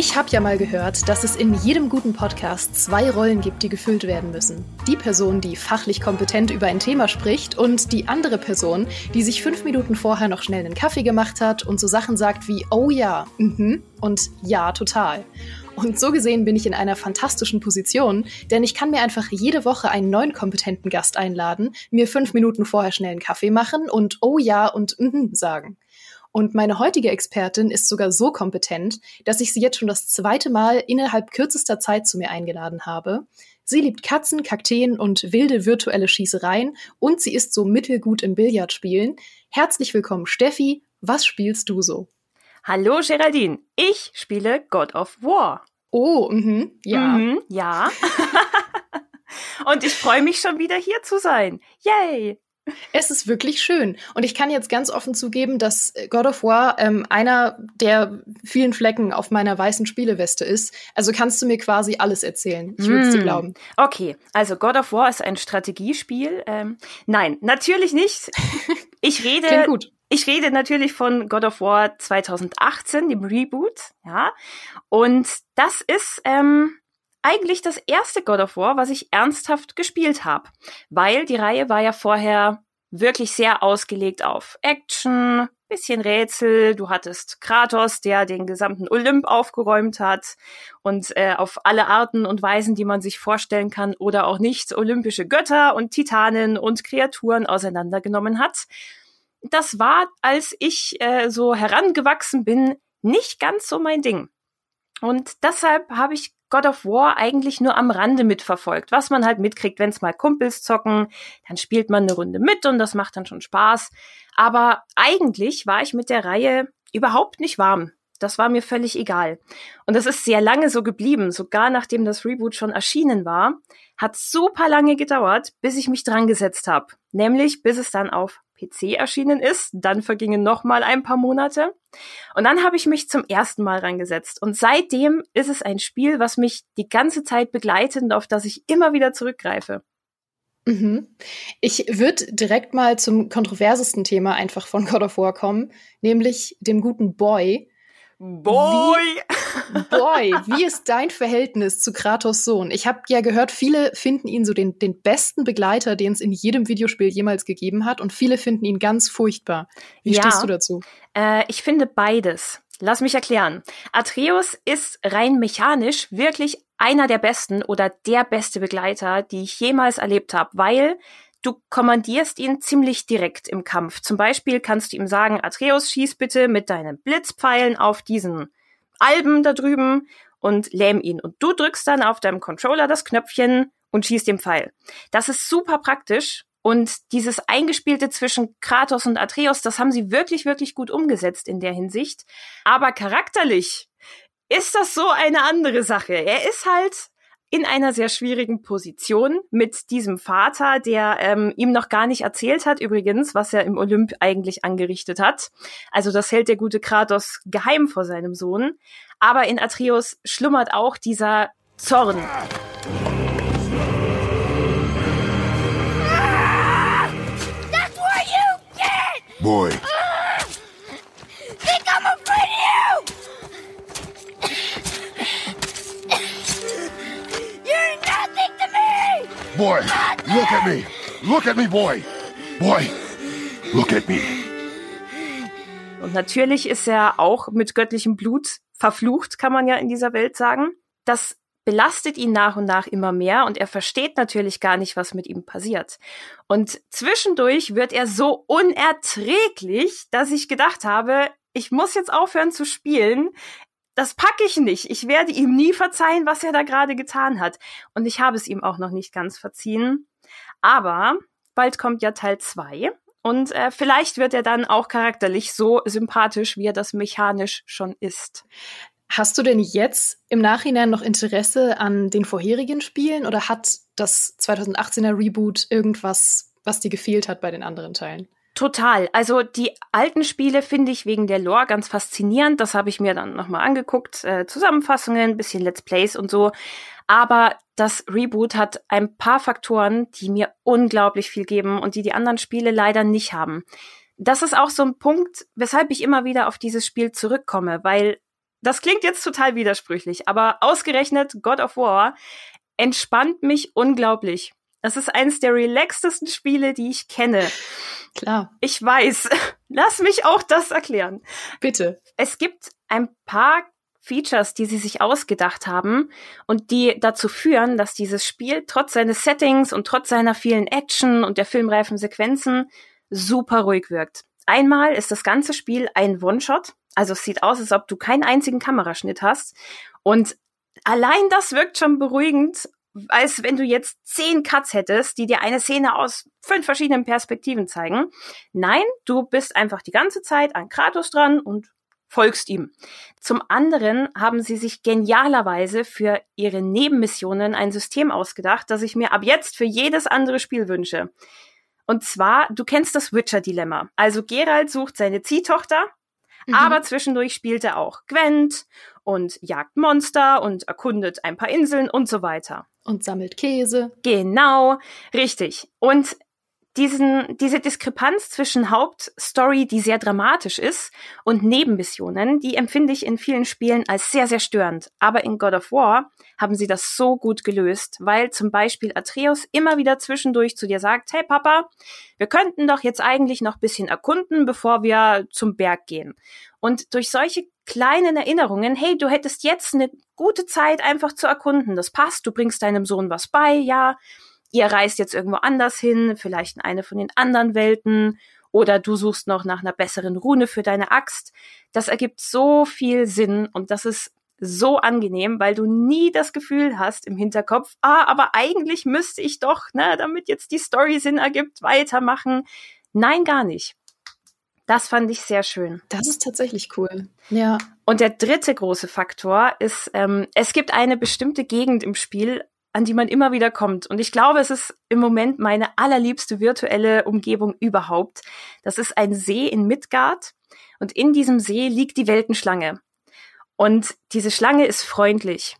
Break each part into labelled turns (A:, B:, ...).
A: Ich habe ja mal gehört, dass es in jedem guten Podcast zwei Rollen gibt, die gefüllt werden müssen. Die Person, die fachlich kompetent über ein Thema spricht und die andere Person, die sich fünf Minuten vorher noch schnell einen Kaffee gemacht hat und so Sachen sagt wie Oh ja, mhm und Ja, total. Und so gesehen bin ich in einer fantastischen Position, denn ich kann mir einfach jede Woche einen neuen kompetenten Gast einladen, mir fünf Minuten vorher schnell einen Kaffee machen und Oh ja und mhm sagen. Und meine heutige Expertin ist sogar so kompetent, dass ich sie jetzt schon das zweite Mal innerhalb kürzester Zeit zu mir eingeladen habe. Sie liebt Katzen, Kakteen und wilde virtuelle Schießereien und sie ist so mittelgut im Billardspielen. Herzlich willkommen, Steffi. Was spielst du so?
B: Hallo Geraldine, ich spiele God of War.
A: Oh, mhm, ja.
B: Mhm, ja. und ich freue mich schon wieder hier zu sein. Yay!
A: Es ist wirklich schön. Und ich kann jetzt ganz offen zugeben, dass God of War ähm, einer der vielen Flecken auf meiner weißen Spieleweste ist. Also kannst du mir quasi alles erzählen. Ich würde es mm. dir glauben.
B: Okay, also God of War ist ein Strategiespiel. Ähm, nein, natürlich nicht. Ich rede. gut. Ich rede natürlich von God of War 2018, dem Reboot, ja. Und das ist ähm, eigentlich das erste God of War, was ich ernsthaft gespielt habe, weil die Reihe war ja vorher wirklich sehr ausgelegt auf Action, bisschen Rätsel. Du hattest Kratos, der den gesamten Olymp aufgeräumt hat und äh, auf alle Arten und Weisen, die man sich vorstellen kann oder auch nicht, olympische Götter und Titanen und Kreaturen auseinandergenommen hat. Das war, als ich äh, so herangewachsen bin, nicht ganz so mein Ding. Und deshalb habe ich God of War eigentlich nur am Rande mitverfolgt. Was man halt mitkriegt, wenn es mal Kumpels zocken, dann spielt man eine Runde mit und das macht dann schon Spaß. Aber eigentlich war ich mit der Reihe überhaupt nicht warm. Das war mir völlig egal. Und das ist sehr lange so geblieben. Sogar nachdem das Reboot schon erschienen war, hat super lange gedauert, bis ich mich dran gesetzt habe. Nämlich bis es dann auf PC erschienen ist. Dann vergingen noch mal ein paar Monate. Und dann habe ich mich zum ersten Mal reingesetzt. Und seitdem ist es ein Spiel, was mich die ganze Zeit begleitet und auf das ich immer wieder zurückgreife.
A: Mhm. Ich würde direkt mal zum kontroversesten Thema einfach von God of War kommen, nämlich dem guten Boy,
B: Boy!
A: Wie, Boy, wie ist dein Verhältnis zu Kratos Sohn? Ich habe ja gehört, viele finden ihn so den, den besten Begleiter, den es in jedem Videospiel jemals gegeben hat, und viele finden ihn ganz furchtbar. Wie ja, stehst du dazu?
B: Äh, ich finde beides. Lass mich erklären. Atreus ist rein mechanisch wirklich einer der besten oder der beste Begleiter, die ich jemals erlebt habe, weil Du kommandierst ihn ziemlich direkt im Kampf. Zum Beispiel kannst du ihm sagen, Atreus, schieß bitte mit deinen Blitzpfeilen auf diesen Alben da drüben und lähm ihn. Und du drückst dann auf deinem Controller das Knöpfchen und schießt den Pfeil. Das ist super praktisch. Und dieses Eingespielte zwischen Kratos und Atreus, das haben sie wirklich, wirklich gut umgesetzt in der Hinsicht. Aber charakterlich ist das so eine andere Sache. Er ist halt in einer sehr schwierigen Position mit diesem Vater, der ähm, ihm noch gar nicht erzählt hat, übrigens, was er im Olymp eigentlich angerichtet hat. Also das hält der gute Kratos geheim vor seinem Sohn. Aber in Atreus schlummert auch dieser Zorn.
C: Boy, Boy, look at me. Look at me, boy. Boy, look at me.
B: Und natürlich ist er auch mit göttlichem Blut verflucht, kann man ja in dieser Welt sagen. Das belastet ihn nach und nach immer mehr und er versteht natürlich gar nicht, was mit ihm passiert. Und zwischendurch wird er so unerträglich, dass ich gedacht habe, ich muss jetzt aufhören zu spielen das packe ich nicht. Ich werde ihm nie verzeihen, was er da gerade getan hat. Und ich habe es ihm auch noch nicht ganz verziehen. Aber bald kommt ja Teil zwei und äh, vielleicht wird er dann auch charakterlich so sympathisch, wie er das mechanisch schon ist.
A: Hast du denn jetzt im Nachhinein noch Interesse an den vorherigen Spielen oder hat das 2018er Reboot irgendwas, was dir gefehlt hat bei den anderen Teilen?
B: Total. Also die alten Spiele finde ich wegen der Lore ganz faszinierend. Das habe ich mir dann nochmal angeguckt. Äh, Zusammenfassungen, bisschen Let's Plays und so. Aber das Reboot hat ein paar Faktoren, die mir unglaublich viel geben und die die anderen Spiele leider nicht haben. Das ist auch so ein Punkt, weshalb ich immer wieder auf dieses Spiel zurückkomme, weil das klingt jetzt total widersprüchlich, aber ausgerechnet God of War entspannt mich unglaublich. Das ist eines der relaxtesten Spiele, die ich kenne.
A: Klar.
B: Ich weiß. Lass mich auch das erklären.
A: Bitte.
B: Es gibt ein paar Features, die sie sich ausgedacht haben und die dazu führen, dass dieses Spiel trotz seines Settings und trotz seiner vielen Action und der filmreifen Sequenzen super ruhig wirkt. Einmal ist das ganze Spiel ein One-Shot, also es sieht aus, als ob du keinen einzigen Kameraschnitt hast und allein das wirkt schon beruhigend, als wenn du jetzt zehn Cuts hättest, die dir eine Szene aus fünf verschiedenen Perspektiven zeigen. Nein, du bist einfach die ganze Zeit an Kratos dran und folgst ihm. Zum anderen haben sie sich genialerweise für ihre Nebenmissionen ein System ausgedacht, das ich mir ab jetzt für jedes andere Spiel wünsche. Und zwar, du kennst das Witcher-Dilemma. Also Geralt sucht seine Ziehtochter, mhm. aber zwischendurch spielt er auch Gwent und jagt Monster und erkundet ein paar Inseln und so weiter.
A: Und sammelt Käse.
B: Genau, richtig. Und diesen, diese Diskrepanz zwischen Hauptstory, die sehr dramatisch ist, und Nebenmissionen, die empfinde ich in vielen Spielen als sehr, sehr störend. Aber in God of War haben sie das so gut gelöst, weil zum Beispiel Atreus immer wieder zwischendurch zu dir sagt, hey Papa, wir könnten doch jetzt eigentlich noch bisschen erkunden, bevor wir zum Berg gehen. Und durch solche kleinen Erinnerungen, hey, du hättest jetzt eine gute Zeit einfach zu erkunden, das passt, du bringst deinem Sohn was bei, ja, ihr reist jetzt irgendwo anders hin, vielleicht in eine von den anderen Welten, oder du suchst noch nach einer besseren Rune für deine Axt. Das ergibt so viel Sinn und das ist so angenehm, weil du nie das Gefühl hast im Hinterkopf, ah, aber eigentlich müsste ich doch, ne, damit jetzt die Story Sinn ergibt, weitermachen. Nein, gar nicht. Das fand ich sehr schön.
A: Das ist tatsächlich cool. Ja.
B: Und der dritte große Faktor ist, ähm, es gibt eine bestimmte Gegend im Spiel, an die man immer wieder kommt. Und ich glaube, es ist im Moment meine allerliebste virtuelle Umgebung überhaupt. Das ist ein See in Midgard. Und in diesem See liegt die Weltenschlange. Und diese Schlange ist freundlich.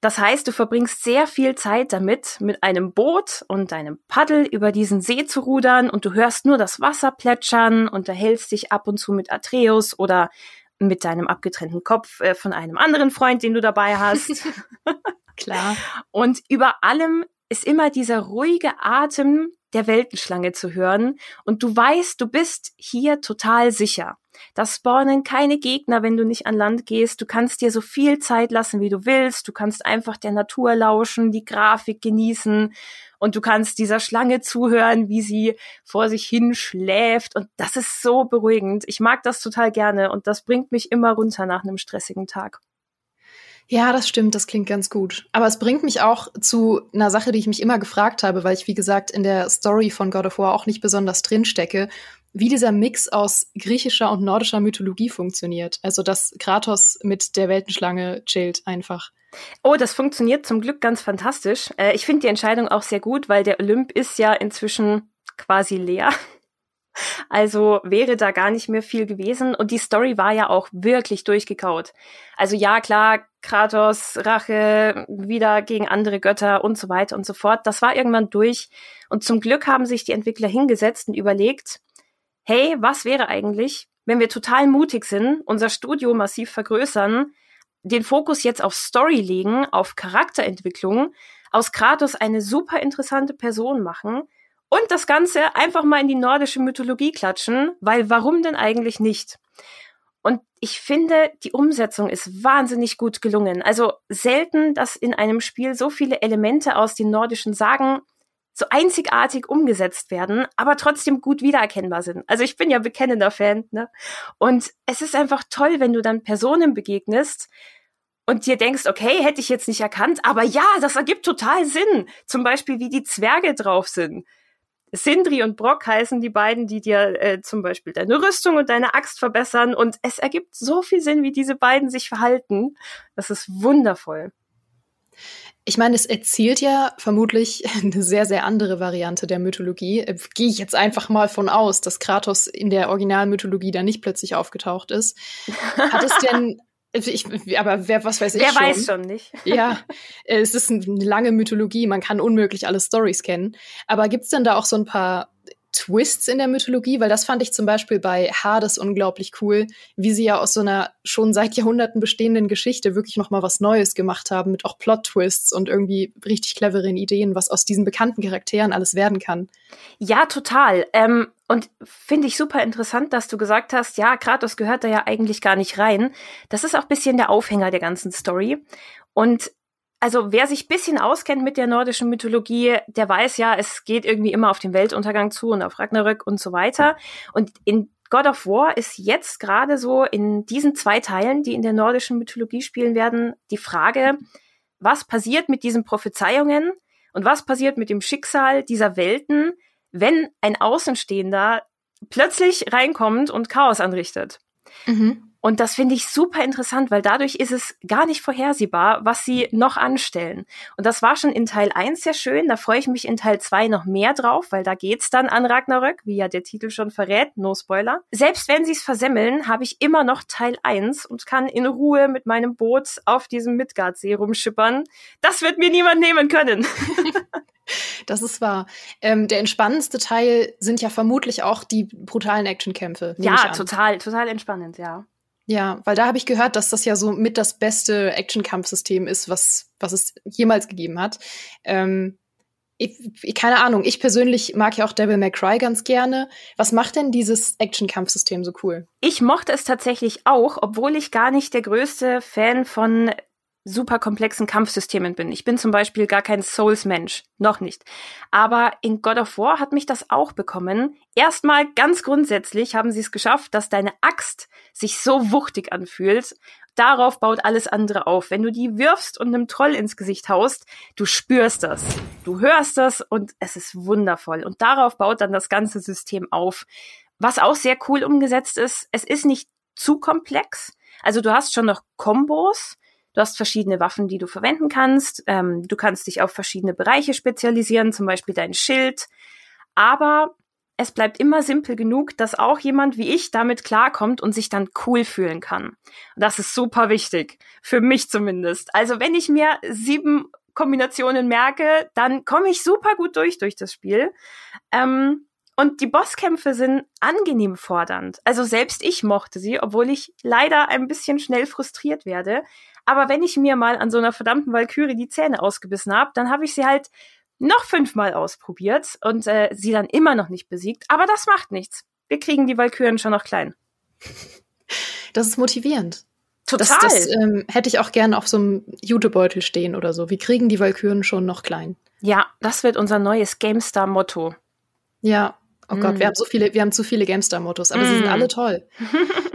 B: Das heißt, du verbringst sehr viel Zeit damit, mit einem Boot und einem Paddel über diesen See zu rudern und du hörst nur das Wasser plätschern, unterhältst dich ab und zu mit Atreus oder mit deinem abgetrennten Kopf äh, von einem anderen Freund, den du dabei hast.
A: Klar.
B: Und über allem ist immer dieser ruhige Atem der Weltenschlange zu hören und du weißt, du bist hier total sicher. Da spawnen keine Gegner, wenn du nicht an Land gehst. Du kannst dir so viel Zeit lassen, wie du willst. Du kannst einfach der Natur lauschen, die Grafik genießen und du kannst dieser Schlange zuhören, wie sie vor sich hin schläft. Und das ist so beruhigend. Ich mag das total gerne und das bringt mich immer runter nach einem stressigen Tag.
A: Ja, das stimmt, das klingt ganz gut. Aber es bringt mich auch zu einer Sache, die ich mich immer gefragt habe, weil ich, wie gesagt, in der Story von God of War auch nicht besonders drinstecke, wie dieser Mix aus griechischer und nordischer Mythologie funktioniert. Also, dass Kratos mit der Weltenschlange chillt einfach.
B: Oh, das funktioniert zum Glück ganz fantastisch. Äh, ich finde die Entscheidung auch sehr gut, weil der Olymp ist ja inzwischen quasi leer. Also wäre da gar nicht mehr viel gewesen. Und die Story war ja auch wirklich durchgekaut. Also ja, klar, Kratos, Rache, wieder gegen andere Götter und so weiter und so fort. Das war irgendwann durch. Und zum Glück haben sich die Entwickler hingesetzt und überlegt, hey, was wäre eigentlich, wenn wir total mutig sind, unser Studio massiv vergrößern, den Fokus jetzt auf Story legen, auf Charakterentwicklung, aus Kratos eine super interessante Person machen und das Ganze einfach mal in die nordische Mythologie klatschen, weil warum denn eigentlich nicht? Und ich finde, die Umsetzung ist wahnsinnig gut gelungen. Also selten, dass in einem Spiel so viele Elemente aus den nordischen Sagen so einzigartig umgesetzt werden, aber trotzdem gut wiedererkennbar sind. Also ich bin ja bekennender Fan, ne? Und es ist einfach toll, wenn du dann Personen begegnest und dir denkst, okay, hätte ich jetzt nicht erkannt, aber ja, das ergibt total Sinn. Zum Beispiel, wie die Zwerge drauf sind. Sindri und Brock heißen die beiden, die dir äh, zum Beispiel deine Rüstung und deine Axt verbessern. Und es ergibt so viel Sinn, wie diese beiden sich verhalten. Das ist wundervoll.
A: Ich meine, es erzählt ja vermutlich eine sehr, sehr andere Variante der Mythologie. Äh, gehe ich jetzt einfach mal von aus, dass Kratos in der Originalmythologie da nicht plötzlich aufgetaucht ist. Hat es denn ich, aber wer, was weiß ich
B: wer
A: schon.
B: weiß schon nicht.
A: ja, es ist eine lange Mythologie, man kann unmöglich alle Stories kennen. Aber gibt's denn da auch so ein paar Twists in der Mythologie, weil das fand ich zum Beispiel bei Hades unglaublich cool, wie sie ja aus so einer schon seit Jahrhunderten bestehenden Geschichte wirklich noch mal was Neues gemacht haben mit auch Plot-Twists und irgendwie richtig cleveren Ideen, was aus diesen bekannten Charakteren alles werden kann.
B: Ja, total. Ähm, und finde ich super interessant, dass du gesagt hast, ja, Kratos gehört da ja eigentlich gar nicht rein. Das ist auch bisschen der Aufhänger der ganzen Story. Und also wer sich bisschen auskennt mit der nordischen Mythologie, der weiß ja, es geht irgendwie immer auf den Weltuntergang zu und auf Ragnarök und so weiter. Und in God of War ist jetzt gerade so in diesen zwei Teilen, die in der nordischen Mythologie spielen werden, die Frage, was passiert mit diesen Prophezeiungen und was passiert mit dem Schicksal dieser Welten, wenn ein Außenstehender plötzlich reinkommt und Chaos anrichtet. Mhm. Und das finde ich super interessant, weil dadurch ist es gar nicht vorhersehbar, was sie noch anstellen. Und das war schon in Teil 1 sehr schön. Da freue ich mich in Teil 2 noch mehr drauf, weil da geht's dann an Ragnarök, wie ja der Titel schon verrät, no Spoiler. Selbst wenn sie es versemmeln, habe ich immer noch Teil 1 und kann in Ruhe mit meinem Boot auf diesem Midgard-See rumschippern. Das wird mir niemand nehmen können.
A: Das ist wahr. Ähm, der entspannendste Teil sind ja vermutlich auch die brutalen Actionkämpfe.
B: Ja, total, total entspannend, ja.
A: Ja, weil da habe ich gehört, dass das ja so mit das beste Action-Kampfsystem ist, was, was es jemals gegeben hat. Ähm, ich, keine Ahnung, ich persönlich mag ja auch Devil May Cry ganz gerne. Was macht denn dieses Action-Kampfsystem so cool?
B: Ich mochte es tatsächlich auch, obwohl ich gar nicht der größte Fan von super komplexen Kampfsystemen bin. Ich bin zum Beispiel gar kein Souls-Mensch. Noch nicht. Aber in God of War hat mich das auch bekommen. Erstmal ganz grundsätzlich haben sie es geschafft, dass deine Axt sich so wuchtig anfühlt. Darauf baut alles andere auf. Wenn du die wirfst und einem Troll ins Gesicht haust, du spürst das. Du hörst das und es ist wundervoll. Und darauf baut dann das ganze System auf. Was auch sehr cool umgesetzt ist, es ist nicht zu komplex. Also du hast schon noch Kombos, Du hast verschiedene Waffen, die du verwenden kannst. Ähm, du kannst dich auf verschiedene Bereiche spezialisieren, zum Beispiel dein Schild. Aber es bleibt immer simpel genug, dass auch jemand wie ich damit klarkommt und sich dann cool fühlen kann. das ist super wichtig. Für mich zumindest. Also wenn ich mir sieben Kombinationen merke, dann komme ich super gut durch durch das Spiel. Ähm, und die Bosskämpfe sind angenehm fordernd. Also selbst ich mochte sie, obwohl ich leider ein bisschen schnell frustriert werde. Aber wenn ich mir mal an so einer verdammten Valkyrie die Zähne ausgebissen habe, dann habe ich sie halt noch fünfmal ausprobiert und äh, sie dann immer noch nicht besiegt. Aber das macht nichts. Wir kriegen die Valkyren schon noch klein.
A: Das ist motivierend.
B: Total.
A: Das, das ähm, hätte ich auch gerne auf so einem Jutebeutel stehen oder so. Wir kriegen die Valkyren schon noch klein.
B: Ja, das wird unser neues GameStar-Motto.
A: Ja. Oh mm. Gott, wir haben so viele, wir haben zu viele GameStar-Mottos, aber mm. sie sind mm. alle toll.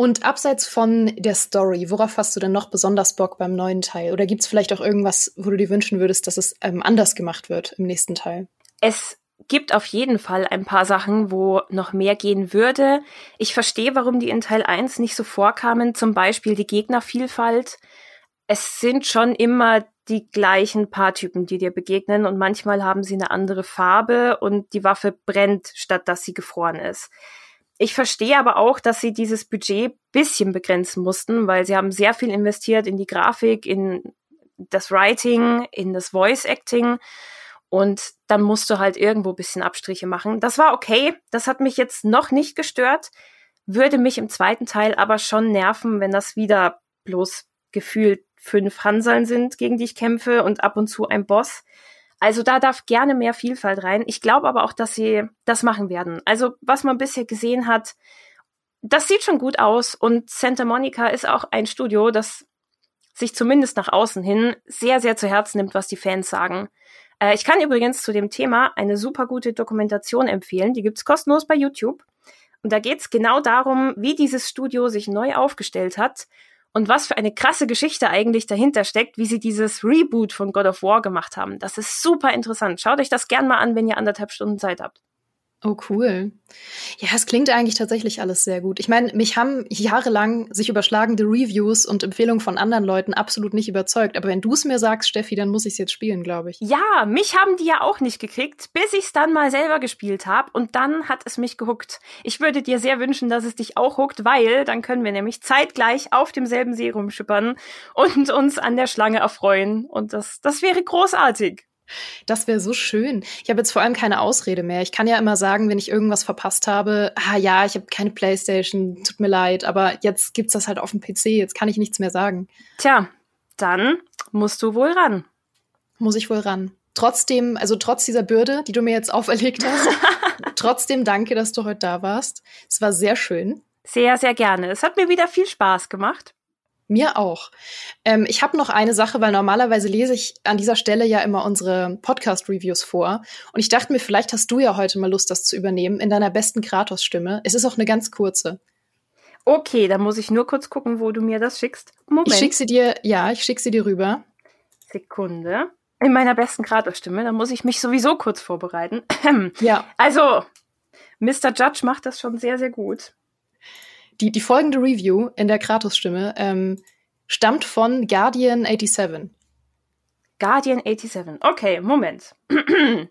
A: Und abseits von der Story, worauf hast du denn noch besonders Bock beim neuen Teil? Oder gibt es vielleicht auch irgendwas, wo du dir wünschen würdest, dass es ähm, anders gemacht wird im nächsten Teil?
B: Es gibt auf jeden Fall ein paar Sachen, wo noch mehr gehen würde. Ich verstehe, warum die in Teil 1 nicht so vorkamen, zum Beispiel die Gegnervielfalt. Es sind schon immer die gleichen Paartypen, die dir begegnen und manchmal haben sie eine andere Farbe und die Waffe brennt, statt dass sie gefroren ist. Ich verstehe aber auch, dass sie dieses Budget bisschen begrenzen mussten, weil sie haben sehr viel investiert in die Grafik, in das Writing, in das Voice Acting. Und dann musst du halt irgendwo bisschen Abstriche machen. Das war okay. Das hat mich jetzt noch nicht gestört. Würde mich im zweiten Teil aber schon nerven, wenn das wieder bloß gefühlt fünf Hanseln sind, gegen die ich kämpfe und ab und zu ein Boss. Also da darf gerne mehr Vielfalt rein. Ich glaube aber auch, dass sie das machen werden. Also was man bisher gesehen hat, das sieht schon gut aus und Santa Monica ist auch ein Studio, das sich zumindest nach außen hin sehr, sehr zu Herzen nimmt, was die Fans sagen. Äh, ich kann übrigens zu dem Thema eine super gute Dokumentation empfehlen. Die gibt's kostenlos bei YouTube. Und da geht's genau darum, wie dieses Studio sich neu aufgestellt hat und was für eine krasse Geschichte eigentlich dahinter steckt, wie sie dieses Reboot von God of War gemacht haben. Das ist super interessant. Schaut euch das gern mal an, wenn ihr anderthalb Stunden Zeit habt.
A: Oh, cool. Ja, es klingt eigentlich tatsächlich alles sehr gut. Ich meine, mich haben jahrelang sich überschlagende Reviews und Empfehlungen von anderen Leuten absolut nicht überzeugt. Aber wenn du es mir sagst, Steffi, dann muss ich es jetzt spielen, glaube ich.
B: Ja, mich haben die ja auch nicht gekriegt, bis ich es dann mal selber gespielt habe. Und dann hat es mich gehuckt. Ich würde dir sehr wünschen, dass es dich auch huckt, weil dann können wir nämlich zeitgleich auf demselben Serum schippern und uns an der Schlange erfreuen. Und das, das wäre großartig.
A: Das wäre so schön. Ich habe jetzt vor allem keine Ausrede mehr. Ich kann ja immer sagen, wenn ich irgendwas verpasst habe, ah ja, ich habe keine Playstation, tut mir leid, aber jetzt gibt's das halt auf dem PC, jetzt kann ich nichts mehr sagen.
B: Tja, dann musst du wohl ran.
A: Muss ich wohl ran. Trotzdem, also trotz dieser Bürde, die du mir jetzt auferlegt hast, trotzdem danke, dass du heute da warst. Es war sehr schön.
B: Sehr, sehr gerne. Es hat mir wieder viel Spaß gemacht.
A: Mir auch. Ähm, ich habe noch eine Sache, weil normalerweise lese ich an dieser Stelle ja immer unsere Podcast-Reviews vor. Und ich dachte mir, vielleicht hast du ja heute mal Lust, das zu übernehmen in deiner besten Kratos-Stimme. Es ist auch eine ganz kurze.
B: Okay, dann muss ich nur kurz gucken, wo du mir das schickst.
A: Moment. Ich schicke sie dir, ja, ich schicke sie dir rüber.
B: Sekunde. In meiner besten Kratos-Stimme, da muss ich mich sowieso kurz vorbereiten.
A: ja.
B: Also, Mr. Judge macht das schon sehr, sehr gut.
A: Die, die folgende Review in der Kratos-Stimme ähm, stammt von Guardian 87.
B: Guardian 87. Okay, Moment.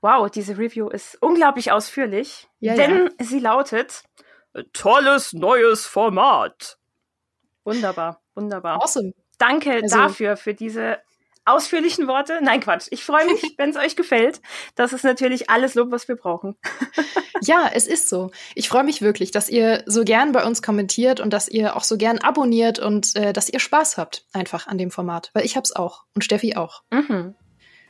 B: wow, diese Review ist unglaublich ausführlich, ja, denn ja. sie lautet tolles neues Format. Wunderbar, wunderbar.
A: Awesome.
B: Danke also, dafür für diese ausführlichen Worte. Nein, Quatsch. Ich freue mich, wenn es euch gefällt. Das ist natürlich alles Lob, was wir brauchen.
A: ja, es ist so. Ich freue mich wirklich, dass ihr so gern bei uns kommentiert und dass ihr auch so gern abonniert und äh, dass ihr Spaß habt einfach an dem Format. Weil ich hab's auch und Steffi auch.
B: Mhm.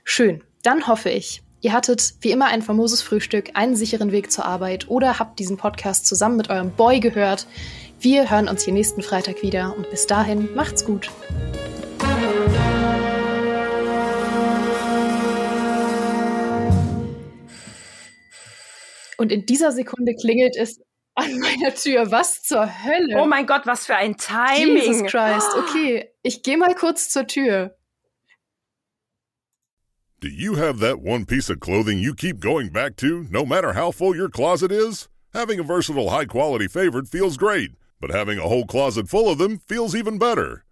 A: Schön. Dann hoffe ich, ihr hattet wie immer ein famoses Frühstück, einen sicheren Weg zur Arbeit oder habt diesen Podcast zusammen mit eurem Boy gehört. Wir hören uns hier nächsten Freitag wieder und bis dahin macht's gut. Und in dieser Sekunde klingelt es an meiner Tür. Was zur Hölle?
B: Oh mein Gott, was für ein Timing.
A: Jesus Christ. Okay, ich gehe mal kurz zur Tür.
C: Do you have that one piece of clothing you keep going back to, no matter how full your closet is? Having a versatile, high quality favorite feels great, but having a whole closet full of them feels even better.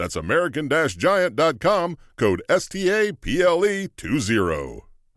C: That's American Giant.com, code STAPLE20.